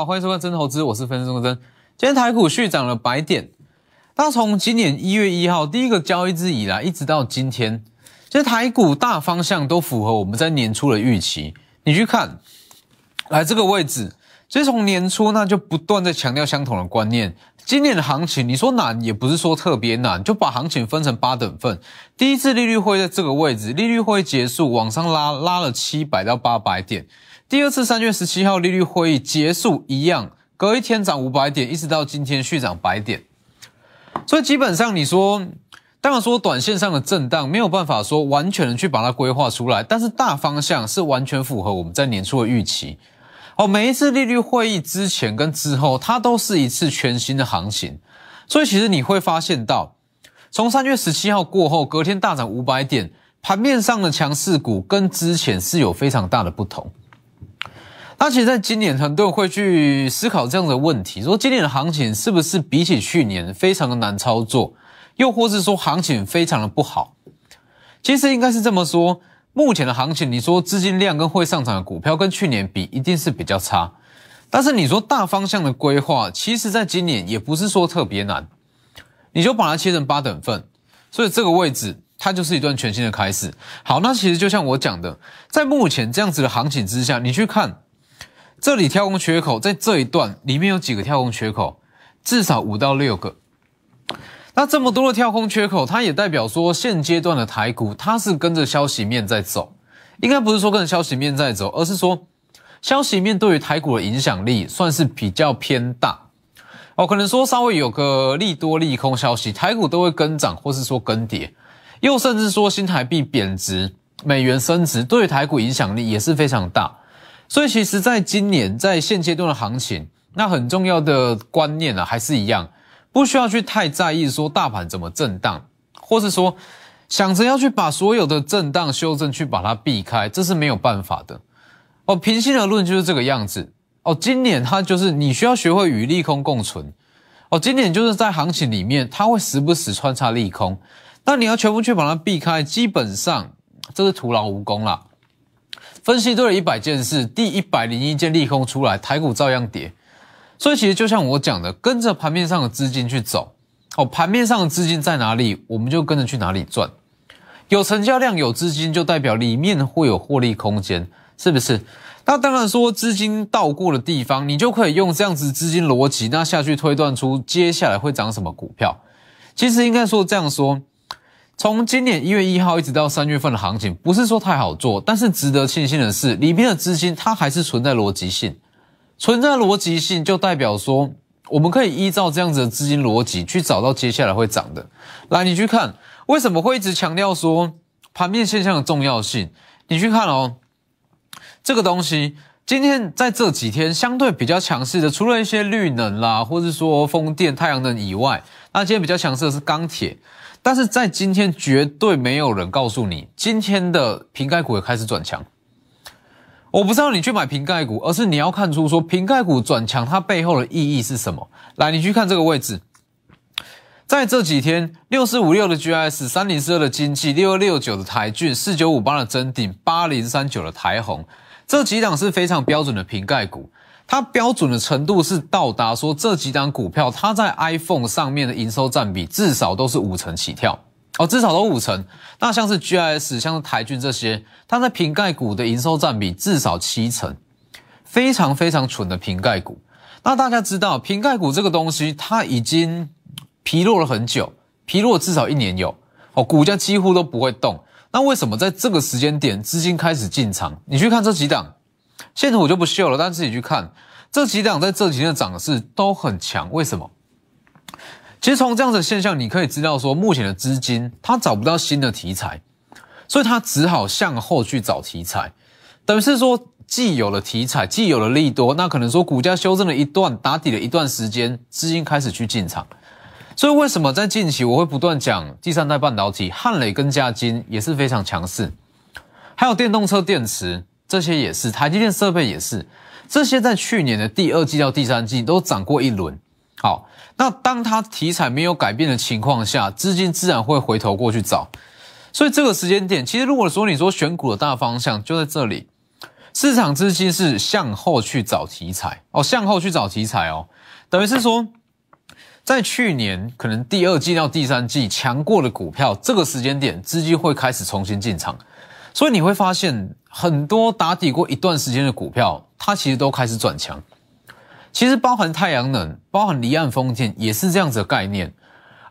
好，欢迎收看真投资，我是分析师钟真。今天台股续涨了百点，那从今年一月一号第一个交易日以来，一直到今天，其实台股大方向都符合我们在年初的预期。你去看，来这个位置，其实从年初那就不断在强调相同的观念。今年的行情，你说难也不是说特别难，就把行情分成八等份。第一次利率会在这个位置，利率会结束往上拉，拉了七百到八百点。第二次三月十七号利率会议结束一样，隔一天涨五百点，一直到今天续涨百点。所以基本上你说，当然说短线上的震荡没有办法说完全的去把它规划出来，但是大方向是完全符合我们在年初的预期。哦，每一次利率会议之前跟之后，它都是一次全新的行情。所以其实你会发现到，从三月十七号过后，隔天大涨五百点，盘面上的强势股跟之前是有非常大的不同。那其实，在今年很多人会去思考这样的问题：说今年的行情是不是比起去年非常的难操作，又或是说行情非常的不好？其实应该是这么说。目前的行情，你说资金量跟会上涨的股票跟去年比，一定是比较差。但是你说大方向的规划，其实在今年也不是说特别难。你就把它切成八等份，所以这个位置它就是一段全新的开始。好，那其实就像我讲的，在目前这样子的行情之下，你去看这里跳空缺口，在这一段里面有几个跳空缺口，至少五到六个。那这么多的跳空缺口，它也代表说现阶段的台股它是跟着消息面在走，应该不是说跟着消息面在走，而是说消息面对于台股的影响力算是比较偏大哦。可能说稍微有个利多利空消息，台股都会跟涨，或是说跟跌，又甚至说新台币贬值、美元升值，对于台股影响力也是非常大。所以其实在今年在现阶段的行情，那很重要的观念啊，还是一样。不需要去太在意说大盘怎么震荡，或是说想着要去把所有的震荡修正去把它避开，这是没有办法的。哦，平心而论就是这个样子。哦，今年它就是你需要学会与利空共存。哦，今年就是在行情里面，它会时不时穿插利空，那你要全部去把它避开，基本上这是徒劳无功啦。分析对了一百件事，第一百零一件利空出来，台股照样跌。所以其实就像我讲的，跟着盘面上的资金去走，哦，盘面上的资金在哪里，我们就跟着去哪里赚。有成交量、有资金，就代表里面会有获利空间，是不是？那当然说资金到过的地方，你就可以用这样子资金逻辑，那下去推断出接下来会涨什么股票。其实应该说这样说，从今年一月一号一直到三月份的行情，不是说太好做，但是值得庆幸的是，里面的资金它还是存在逻辑性。存在逻辑性，就代表说，我们可以依照这样子的资金逻辑去找到接下来会涨的。来，你去看为什么会一直强调说盘面现象的重要性？你去看哦，这个东西今天在这几天相对比较强势的，除了一些绿能啦，或者说风电、太阳能以外，那今天比较强势的是钢铁。但是在今天，绝对没有人告诉你，今天的瓶盖股也开始转强。我不知道你去买瓶盖股，而是你要看出说瓶盖股转强它背后的意义是什么。来，你去看这个位置，在这几天，六四五六的 G S，三零四二的经济，六二六九的台骏，四九五八的真鼎，八零三九的台红，这几档是非常标准的瓶盖股。它标准的程度是到达说这几档股票它在 iPhone 上面的营收占比至少都是五成起跳。哦，至少都五成。那像是 GIS，像是台骏这些，它在瓶盖股的营收占比至少七成，非常非常蠢的瓶盖股。那大家知道，瓶盖股这个东西，它已经疲弱了很久，疲弱至少一年有。哦，股价几乎都不会动。那为什么在这个时间点资金开始进场？你去看这几档，线图我就不秀了，但自己去看这几档在这几天的涨势都很强。为什么？其实从这样的现象，你可以知道说，目前的资金它找不到新的题材，所以它只好向后去找题材，等于是说既有了题材，既有了利多，那可能说股价修正了一段，打底了一段时间，资金开始去进场。所以为什么在近期我会不断讲第三代半导体，汉磊跟嘉金也是非常强势，还有电动车电池这些也是，台积电设备也是，这些在去年的第二季到第三季都涨过一轮。好，那当它题材没有改变的情况下，资金自然会回头过去找。所以这个时间点，其实如果说你说选股的大方向就在这里，市场资金是向后去找题材。哦，向后去找题材哦，等于是说，在去年可能第二季到第三季强过的股票，这个时间点资金会开始重新进场，所以你会发现很多打底过一段时间的股票，它其实都开始转强。其实包含太阳能，包含离岸风电，也是这样子的概念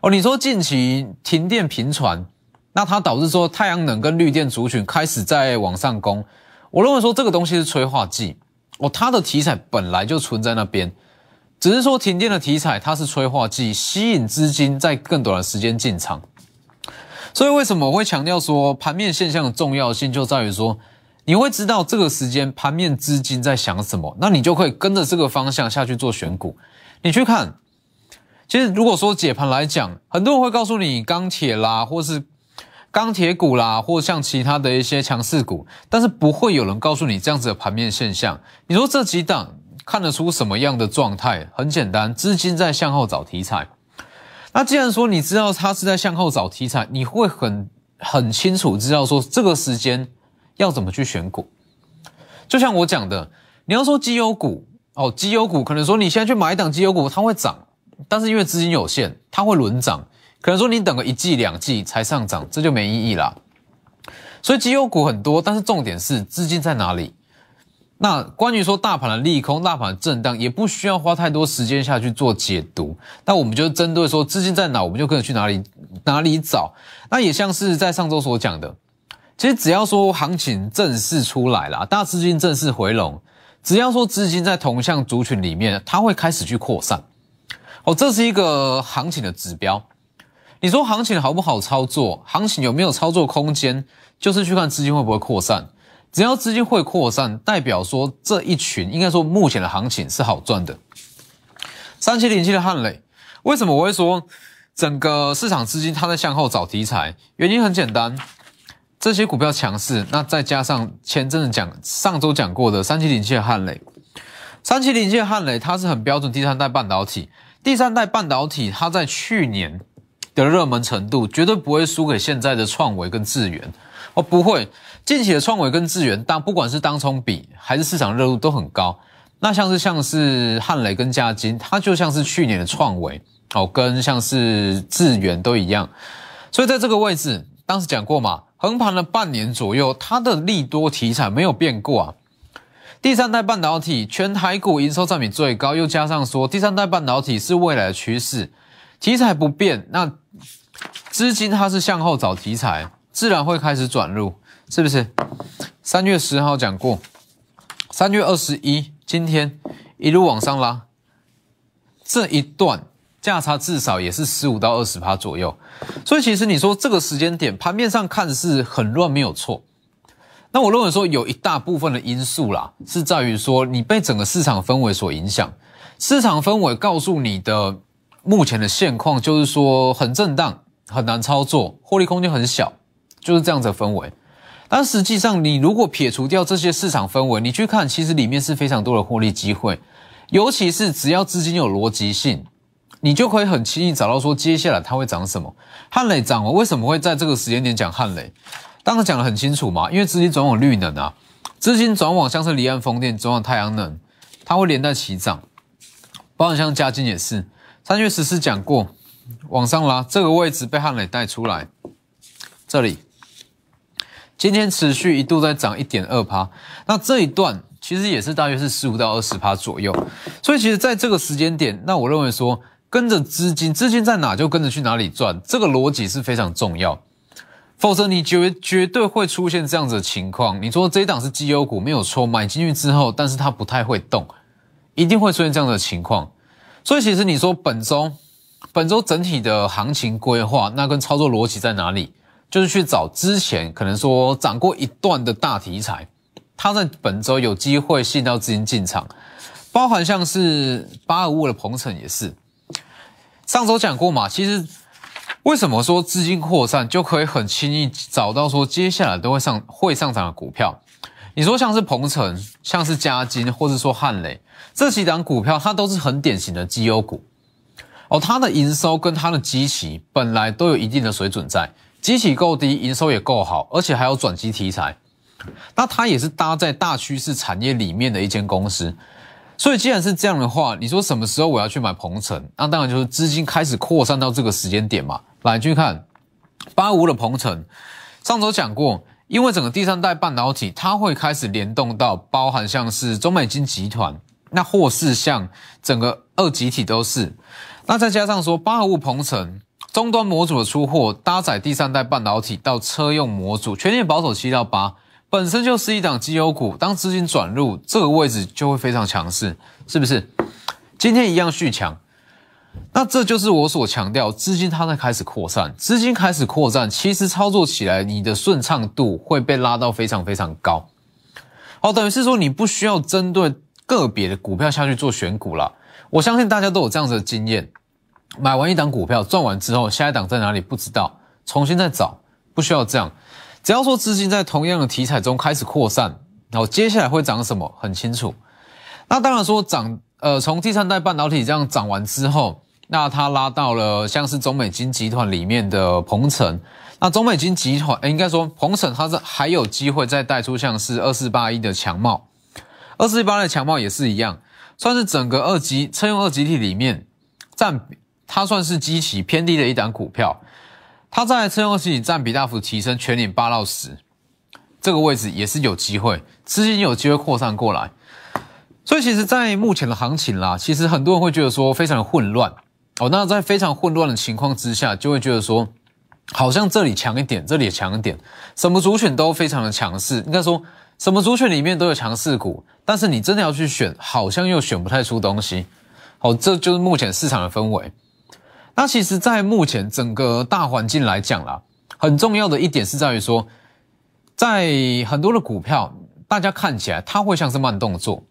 哦。你说近期停电频传，那它导致说太阳能跟绿电族群开始在往上攻。我认为说这个东西是催化剂哦，它的题材本来就存在那边，只是说停电的题材它是催化剂，吸引资金在更短的时间进场。所以为什么我会强调说盘面现象的重要性，就在于说。你会知道这个时间盘面资金在想什么，那你就可以跟着这个方向下去做选股。你去看，其实如果说解盘来讲，很多人会告诉你钢铁啦，或是钢铁股啦，或像其他的一些强势股，但是不会有人告诉你这样子的盘面现象。你说这几档看得出什么样的状态？很简单，资金在向后找题材。那既然说你知道它是在向后找题材，你会很很清楚知道说这个时间。要怎么去选股？就像我讲的，你要说绩优股哦，绩优股可能说你现在去买一档绩优股，它会涨，但是因为资金有限，它会轮涨，可能说你等个一季两季才上涨，这就没意义啦。所以绩优股很多，但是重点是资金在哪里？那关于说大盘的利空、大盘的震荡，也不需要花太多时间下去做解读。那我们就针对说资金在哪，我们就可以去哪里哪里找。那也像是在上周所讲的。其实只要说行情正式出来了，大资金正式回笼，只要说资金在同向族群里面，它会开始去扩散。哦，这是一个行情的指标。你说行情好不好操作？行情有没有操作空间？就是去看资金会不会扩散。只要资金会扩散，代表说这一群应该说目前的行情是好赚的。三七零七的汉磊，为什么我会说整个市场资金它在向后找题材？原因很简单。这些股票强势，那再加上前阵子讲上周讲过的三七零七的汉磊，三七零七的汉磊它是很标准第三代半导体，第三代半导体它在去年的热门程度绝对不会输给现在的创维跟智源哦，不会，近期的创维跟智源当不管是当冲比还是市场热度都很高，那像是像是汉磊跟嘉金，它就像是去年的创维哦，跟像是智源都一样，所以在这个位置当时讲过嘛。横盘了半年左右，它的利多题材没有变过啊。第三代半导体全台股营收占比最高，又加上说第三代半导体是未来的趋势，题材不变，那资金它是向后找题材，自然会开始转入，是不是？三月十号讲过，三月二十一，今天一路往上拉，这一段。价差至少也是十五到二十趴左右，所以其实你说这个时间点盘面上看是很乱没有错，那我认为说有一大部分的因素啦，是在于说你被整个市场氛围所影响，市场氛围告诉你的目前的现况就是说很震荡，很难操作，获利空间很小，就是这样子的氛围。但实际上你如果撇除掉这些市场氛围，你去看其实里面是非常多的获利机会，尤其是只要资金有逻辑性。你就可以很轻易找到说接下来它会涨什么。汉磊涨了，为什么会在这个时间点讲汉磊？当时讲得很清楚嘛，因为资金转往绿能啊，资金转往像是离岸风电、转往太阳能，它会连带起涨。包括像嘉金也是，三月十四讲过，往上拉，这个位置被汉磊带出来，这里今天持续一度在涨一点二趴，那这一段。其实也是大约是十五到二十趴左右，所以其实在这个时间点，那我认为说跟着资金，资金在哪就跟着去哪里赚，这个逻辑是非常重要。否则你绝绝对会出现这样子的情况。你说这一档是绩优股没有错，买进去之后，但是它不太会动，一定会出现这样的情况。所以其实你说本周本周整体的行情规划，那跟操作逻辑在哪里？就是去找之前可能说涨过一段的大题材。它在本周有机会吸引到资金进场，包含像是八二五的鹏程也是。上周讲过嘛，其实为什么说资金扩散就可以很轻易找到说接下来都会上会上涨的股票？你说像是鹏程、像是嘉金，或者说汉雷这几档股票，它都是很典型的绩优股哦。它的营收跟它的基期本来都有一定的水准在，基期够低，营收也够好，而且还有转机题材。那它也是搭在大趋势产业里面的一间公司。所以既然是这样的话，你说什么时候我要去买鹏城？那当然就是资金开始扩散到这个时间点嘛。来去看八五的鹏程，上周讲过，因为整个第三代半导体它会开始联动到包含像是中美金集团，那或是像整个二集体都是。那再加上说八五鹏程终端模组的出货，搭载第三代半导体到车用模组，全年保守七到八。本身就是一档绩优股，当资金转入这个位置，就会非常强势，是不是？今天一样续强，那这就是我所强调，资金它在开始扩散，资金开始扩散，其实操作起来你的顺畅度会被拉到非常非常高。好，等于是说你不需要针对个别的股票下去做选股了。我相信大家都有这样子的经验，买完一档股票赚完之后，下一档在哪里不知道，重新再找，不需要这样。只要说资金在同样的题材中开始扩散，然后接下来会涨什么很清楚。那当然说涨，呃，从第三代半导体这样涨完之后，那它拉到了像是中美金集团里面的鹏程。那中美金集团，应该说鹏程它是还有机会再带出像是二四八一的强茂，二四八的强茂也是一样，算是整个二级车用二级体里面占它算是基期偏低的一档股票。它在车用器占比大幅提升，全年八到十，这个位置也是有机会，资金有机会扩散过来。所以其实，在目前的行情啦，其实很多人会觉得说非常的混乱哦。那在非常混乱的情况之下，就会觉得说，好像这里强一点，这里也强一点，什么族群都非常的强势。应该说，什么族群里面都有强势股，但是你真的要去选，好像又选不太出东西。好，这就是目前市场的氛围。那其实，在目前整个大环境来讲啦，很重要的一点是在于说，在很多的股票，大家看起来它会像是慢动作，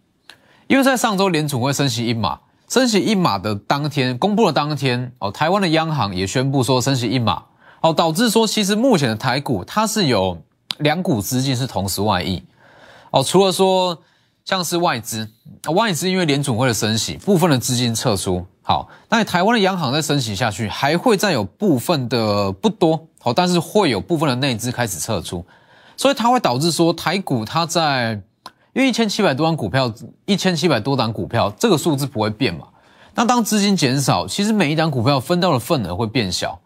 因为在上周联储会升息一码，升息一码的当天，公布的当天，哦，台湾的央行也宣布说升息一码，哦，导致说其实目前的台股它是有两股资金是同时外溢，哦，除了说像是外资，外资因为联储会的升息，部分的资金撤出。好，那台湾的央行再升息下去，还会再有部分的不多，好，但是会有部分的内资开始撤出，所以它会导致说台股它在因为一千七百多张股票，一千七百多档股票，这个数字不会变嘛？那当资金减少，其实每一档股票分到的份额会变小，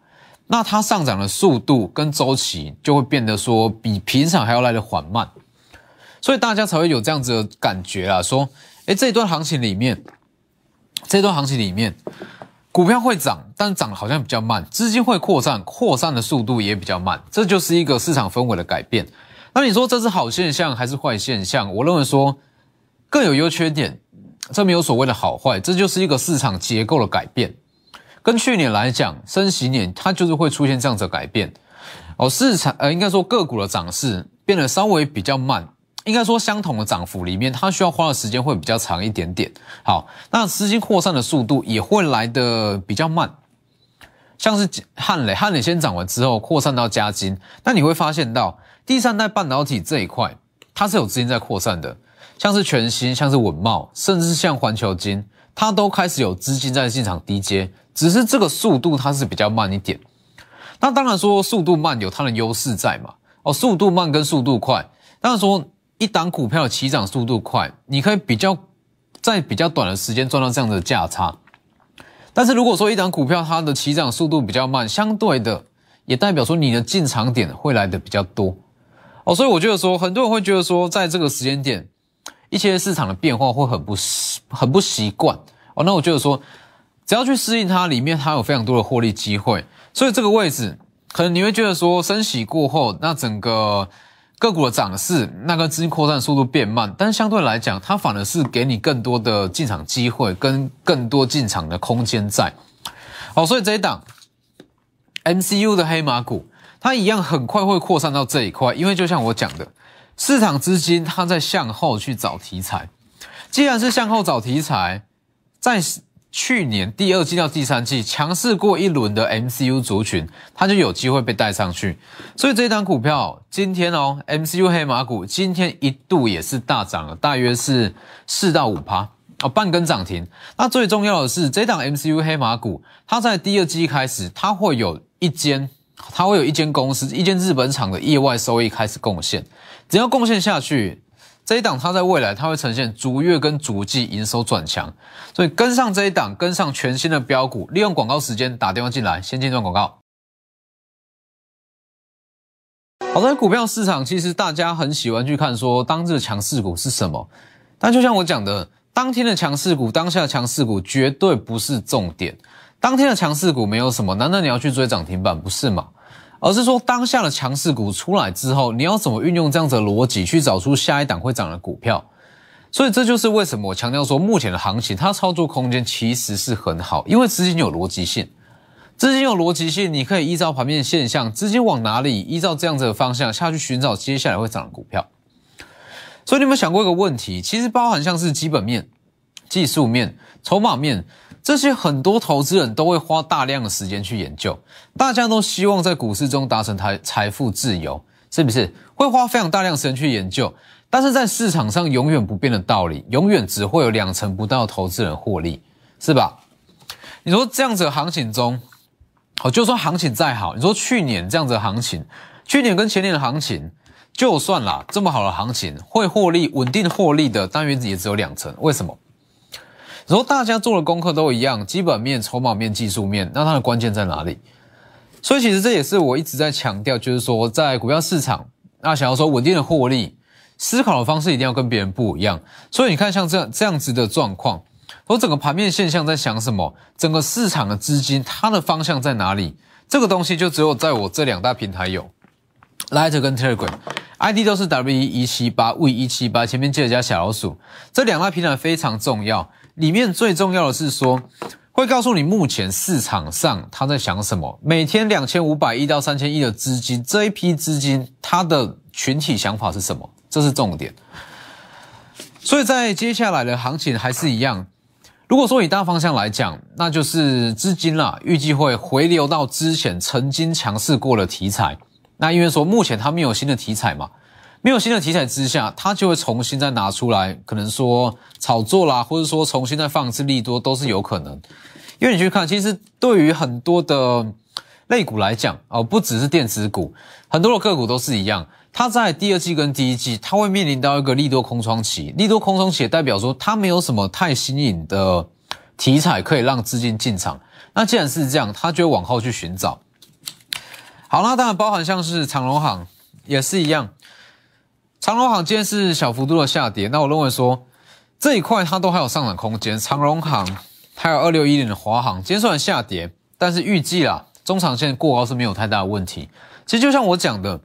那它上涨的速度跟周期就会变得说比平常还要来的缓慢，所以大家才会有这样子的感觉啊，说，哎，这一段行情里面。这段行情里面，股票会涨，但涨好像比较慢，资金会扩散，扩散的速度也比较慢，这就是一个市场氛围的改变。那你说这是好现象还是坏现象？我认为说各有优缺点，这没有所谓的好坏，这就是一个市场结构的改变。跟去年来讲，升息年它就是会出现这样子的改变。哦，市场呃，应该说个股的涨势变得稍微比较慢。应该说，相同的涨幅里面，它需要花的时间会比较长一点点。好，那资金扩散的速度也会来的比较慢。像是汉磊，汉磊先涨完之后扩散到嘉金，那你会发现到第三代半导体这一块，它是有资金在扩散的。像是全新，像是稳茂，甚至是像环球金，它都开始有资金在进场低阶，只是这个速度它是比较慢一点。那当然说速度慢有它的优势在嘛。哦，速度慢跟速度快，当然说。一档股票的起涨速度快，你可以比较在比较短的时间赚到这样的价差。但是如果说一档股票它的起涨速度比较慢，相对的也代表说你的进场点会来的比较多哦。所以我觉得说，很多人会觉得说，在这个时间点，一些市场的变化会很不很不习惯哦。那我觉得说，只要去适应它，里面它有非常多的获利机会。所以这个位置，可能你会觉得说，升息过后，那整个。个股的涨势，那个资金扩散速度变慢，但相对来讲，它反而是给你更多的进场机会跟更多进场的空间在。好，所以这一档 MCU 的黑马股，它一样很快会扩散到这一块，因为就像我讲的，市场资金它在向后去找题材，既然是向后找题材，在。去年第二季到第三季强势过一轮的 MCU 族群，它就有机会被带上去。所以这档股票今天哦，MCU 黑马股今天一度也是大涨了，大约是四到五趴哦，半根涨停。那最重要的是，这档 MCU 黑马股，它在第二季开始，它会有一间它会有一间公司，一间日本厂的业外收益开始贡献，只要贡献下去，这一档它在未来它会呈现逐月跟逐季营收转强，所以跟上这一档，跟上全新的标股，利用广告时间打电话进来，先进段广告。好在股票市场，其实大家很喜欢去看说当日强势股是什么，但就像我讲的，当天的强势股，当下的强势股绝对不是重点。当天的强势股没有什么，难道你要去追涨停板不是吗？而是说当下的强势股出来之后，你要怎么运用这样子的逻辑去找出下一档会涨的股票？所以这就是为什么我强调说，目前的行情它操作空间其实是很好，因为资金有逻辑性。资金有逻辑性，你可以依照盘面现象，资金往哪里，依照这样子的方向下去寻找接下来会涨的股票。所以你有没有想过一个问题？其实包含像是基本面、技术面、筹码面这些，很多投资人都会花大量的时间去研究。大家都希望在股市中达成财财富自由，是不是？会花非常大量时间去研究，但是在市场上永远不变的道理，永远只会有两成不到投资人获利，是吧？你说这样子的行情中。好，就算行情再好，你说去年这样子的行情，去年跟前年的行情，就算啦，这么好的行情会获利、稳定获利的，单元也只有两成。为什么？然后大家做的功课都一样，基本面、筹码面、技术面，那它的关键在哪里？所以其实这也是我一直在强调，就是说在股票市场，那想要说稳定的获利，思考的方式一定要跟别人不一样。所以你看，像这样这样子的状况。我整个盘面现象在想什么？整个市场的资金它的方向在哪里？这个东西就只有在我这两大平台有，Lighter 跟 Telegram，ID 都是 W 一七八 V 一七八，前面记得加小老鼠。这两大平台非常重要，里面最重要的是说，会告诉你目前市场上他在想什么。每天两千五百亿到三千亿的资金，这一批资金它的群体想法是什么？这是重点。所以在接下来的行情还是一样。如果说以大方向来讲，那就是资金啦，预计会回流到之前曾经强势过的题材。那因为说目前它没有新的题材嘛，没有新的题材之下，它就会重新再拿出来，可能说炒作啦，或者说重新再放一次利多都是有可能。因为你去看，其实对于很多的类股来讲，哦，不只是电子股，很多的个股都是一样。它在第二季跟第一季，它会面临到一个利多空窗期。利多空窗期也代表说，它没有什么太新颖的题材可以让资金进场。那既然是这样，它就往后去寻找。好，那当然包含像是长隆行也是一样。长隆行今天是小幅度的下跌，那我认为说这一块它都还有上涨空间。长隆行还有二六一零的华航，今天虽然下跌，但是预计啦，中长线过高是没有太大的问题。其实就像我讲的。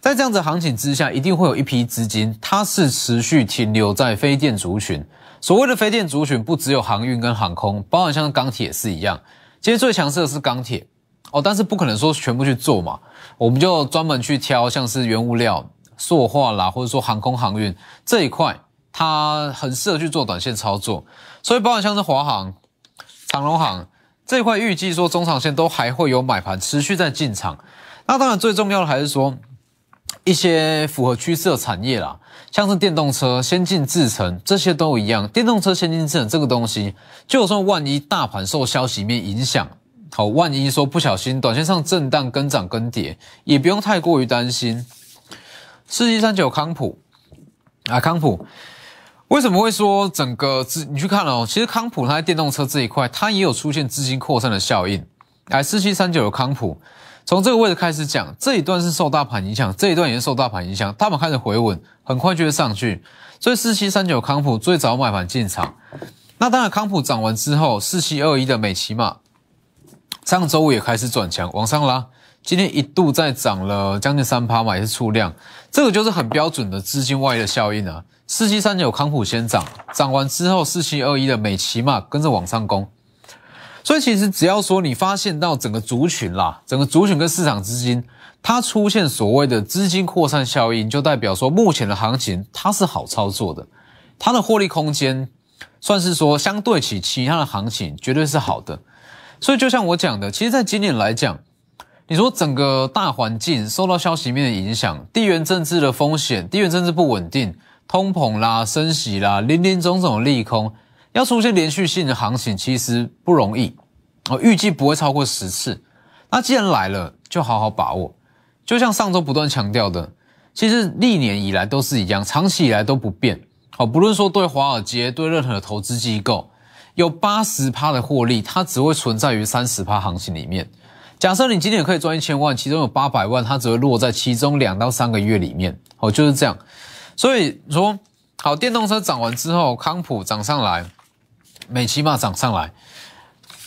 在这样子行情之下，一定会有一批资金，它是持续停留在非电族群。所谓的非电族群，不只有航运跟航空，包含像钢铁也是一样。今天最强势的是钢铁哦，但是不可能说全部去做嘛，我们就专门去挑像是原物料、塑化啦，或者说航空航运这一块，它很适合去做短线操作。所以包含像是华航、长隆航这块，预计说中长线都还会有买盘持续在进场。那当然最重要的还是说。一些符合趋势的产业啦，像是电动车、先进制程这些都一样。电动车、先进制程这个东西，就算万一大盘受消息面影响，好，万一说不小心短线上震荡跟涨跟跌，也不用太过于担心。四七三九康普啊，康普为什么会说整个资？你去看哦，其实康普它在电动车这一块，它也有出现资金扩散的效应。来，四七三九的康普。从这个位置开始讲，这一段是受大盘影响，这一段也是受大盘影响，大盘开始回稳，很快就会上去。所以四七三九康普最早买盘进场，那当然康普涨完之后，四七二一的美骑马上周五也开始转强，往上拉，今天一度再涨了将近三趴嘛，也是出量，这个就是很标准的资金外溢的效应啊。四七三九康普先涨，涨完之后，四七二一的美骑马跟着往上攻。所以其实只要说你发现到整个族群啦，整个族群跟市场资金它出现所谓的资金扩散效应，就代表说目前的行情它是好操作的，它的获利空间算是说相对起其他的行情绝对是好的。所以就像我讲的，其实在今年来讲，你说整个大环境受到消息面的影响，地缘政治的风险，地缘政治不稳定，通膨啦、升息啦，林林总总的利空。要出现连续性的行情，其实不容易，我预计不会超过十次。那既然来了，就好好把握。就像上周不断强调的，其实历年以来都是一样，长期以来都不变。好，不论说对华尔街，对任何的投资机构，有八十趴的获利，它只会存在于三十趴行情里面。假设你今天可以赚一千万，其中有八百万，它只会落在其中两到三个月里面。哦，就是这样。所以说，好，电动车涨完之后，康普涨上来，美骑马涨上来，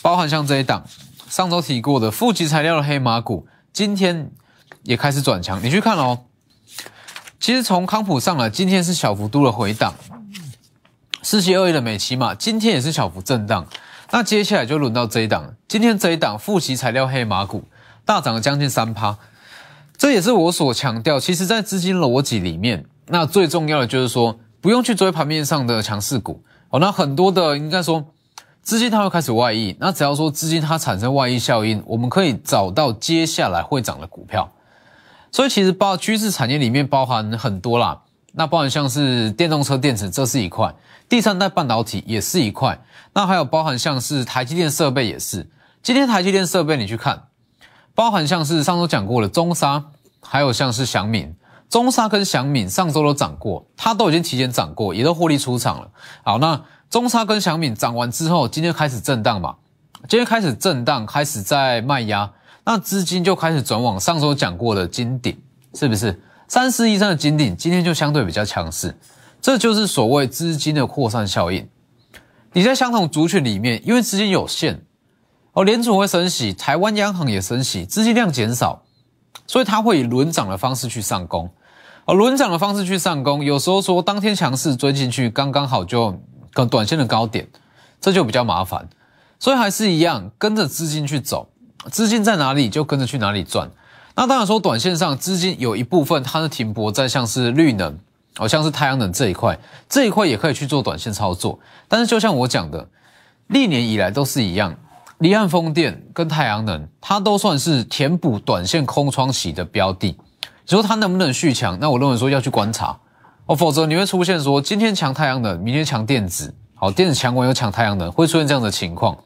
包含像这一档上周提过的富集材料的黑马股，今天也开始转强。你去看哦。其实从康普上来，今天是小幅度的回档，四七二一的美骑马今天也是小幅震荡。那接下来就轮到这一档，今天这一档复习材料黑马股大涨了将近三趴，这也是我所强调。其实，在资金逻辑里面，那最重要的就是说，不用去追盘面上的强势股哦。那很多的应该说，资金它会开始外溢，那只要说资金它产生外溢效应，我们可以找到接下来会涨的股票。所以其实包趋势产业里面包含很多啦，那包含像是电动车电池，这是一块；第三代半导体也是一块。那还有包含像是台积电设备也是。今天台积电设备你去看，包含像是上周讲过的中沙，还有像是祥敏，中沙跟祥敏上周都涨过，它都已经提前涨过，也都获利出场了。好，那中沙跟祥敏涨完之后，今天开始震荡嘛？今天开始震荡，开始在卖压。那资金就开始转往上周讲过的金顶，是不是三四以上的金顶？今天就相对比较强势，这就是所谓资金的扩散效应。你在相同族群里面，因为资金有限，哦，联储会升息，台湾央行也升息，资金量减少，所以它会以轮涨的方式去上攻，哦，轮涨的方式去上攻，有时候说当天强势追进去，刚刚好就跟短线的高点，这就比较麻烦，所以还是一样跟着资金去走。资金在哪里就跟着去哪里赚。那当然说，短线上资金有一部分它是停泊在像是绿能，好像是太阳能这一块，这一块也可以去做短线操作。但是就像我讲的，历年以来都是一样，离岸风电跟太阳能，它都算是填补短线空窗期的标的。你说它能不能续强？那我认为说要去观察哦，否则你会出现说今天强太阳能，明天强电子，好，电子强完又强太阳能，会出现这样的情况。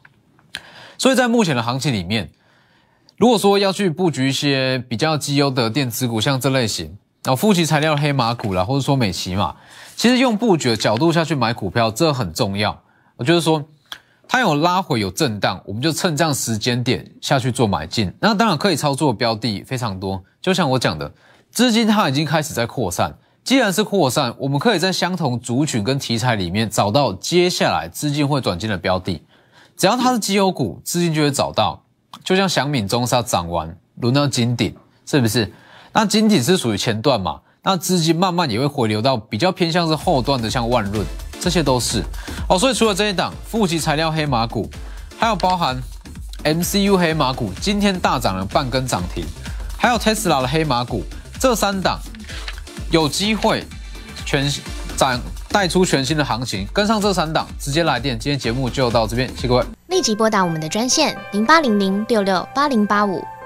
所以在目前的行情里面。如果说要去布局一些比较绩优的电子股，像这类型，啊，富集材料黑马股啦，或者说美骑嘛，其实用布局的角度下去买股票，这很重要。我就是说，它有拉回有震荡，我们就趁这样时间点下去做买进。那当然可以操作标的非常多，就像我讲的，资金它已经开始在扩散。既然是扩散，我们可以在相同族群跟题材里面找到接下来资金会转进的标的。只要它是绩优股，资金就会找到。就像祥敏中沙涨完，轮到金鼎，是不是？那金鼎是属于前段嘛？那资金慢慢也会回流到比较偏向是后段的，像万润，这些都是哦。所以除了这一档富集材料黑马股，还有包含 MCU 黑马股，今天大涨了半根涨停，还有 Tesla 的黑马股，这三档有机会全涨。带出全新的行情，跟上这三档，直接来电。今天节目就到这边，谢各位。立即拨打我们的专线零八零零六六八零八五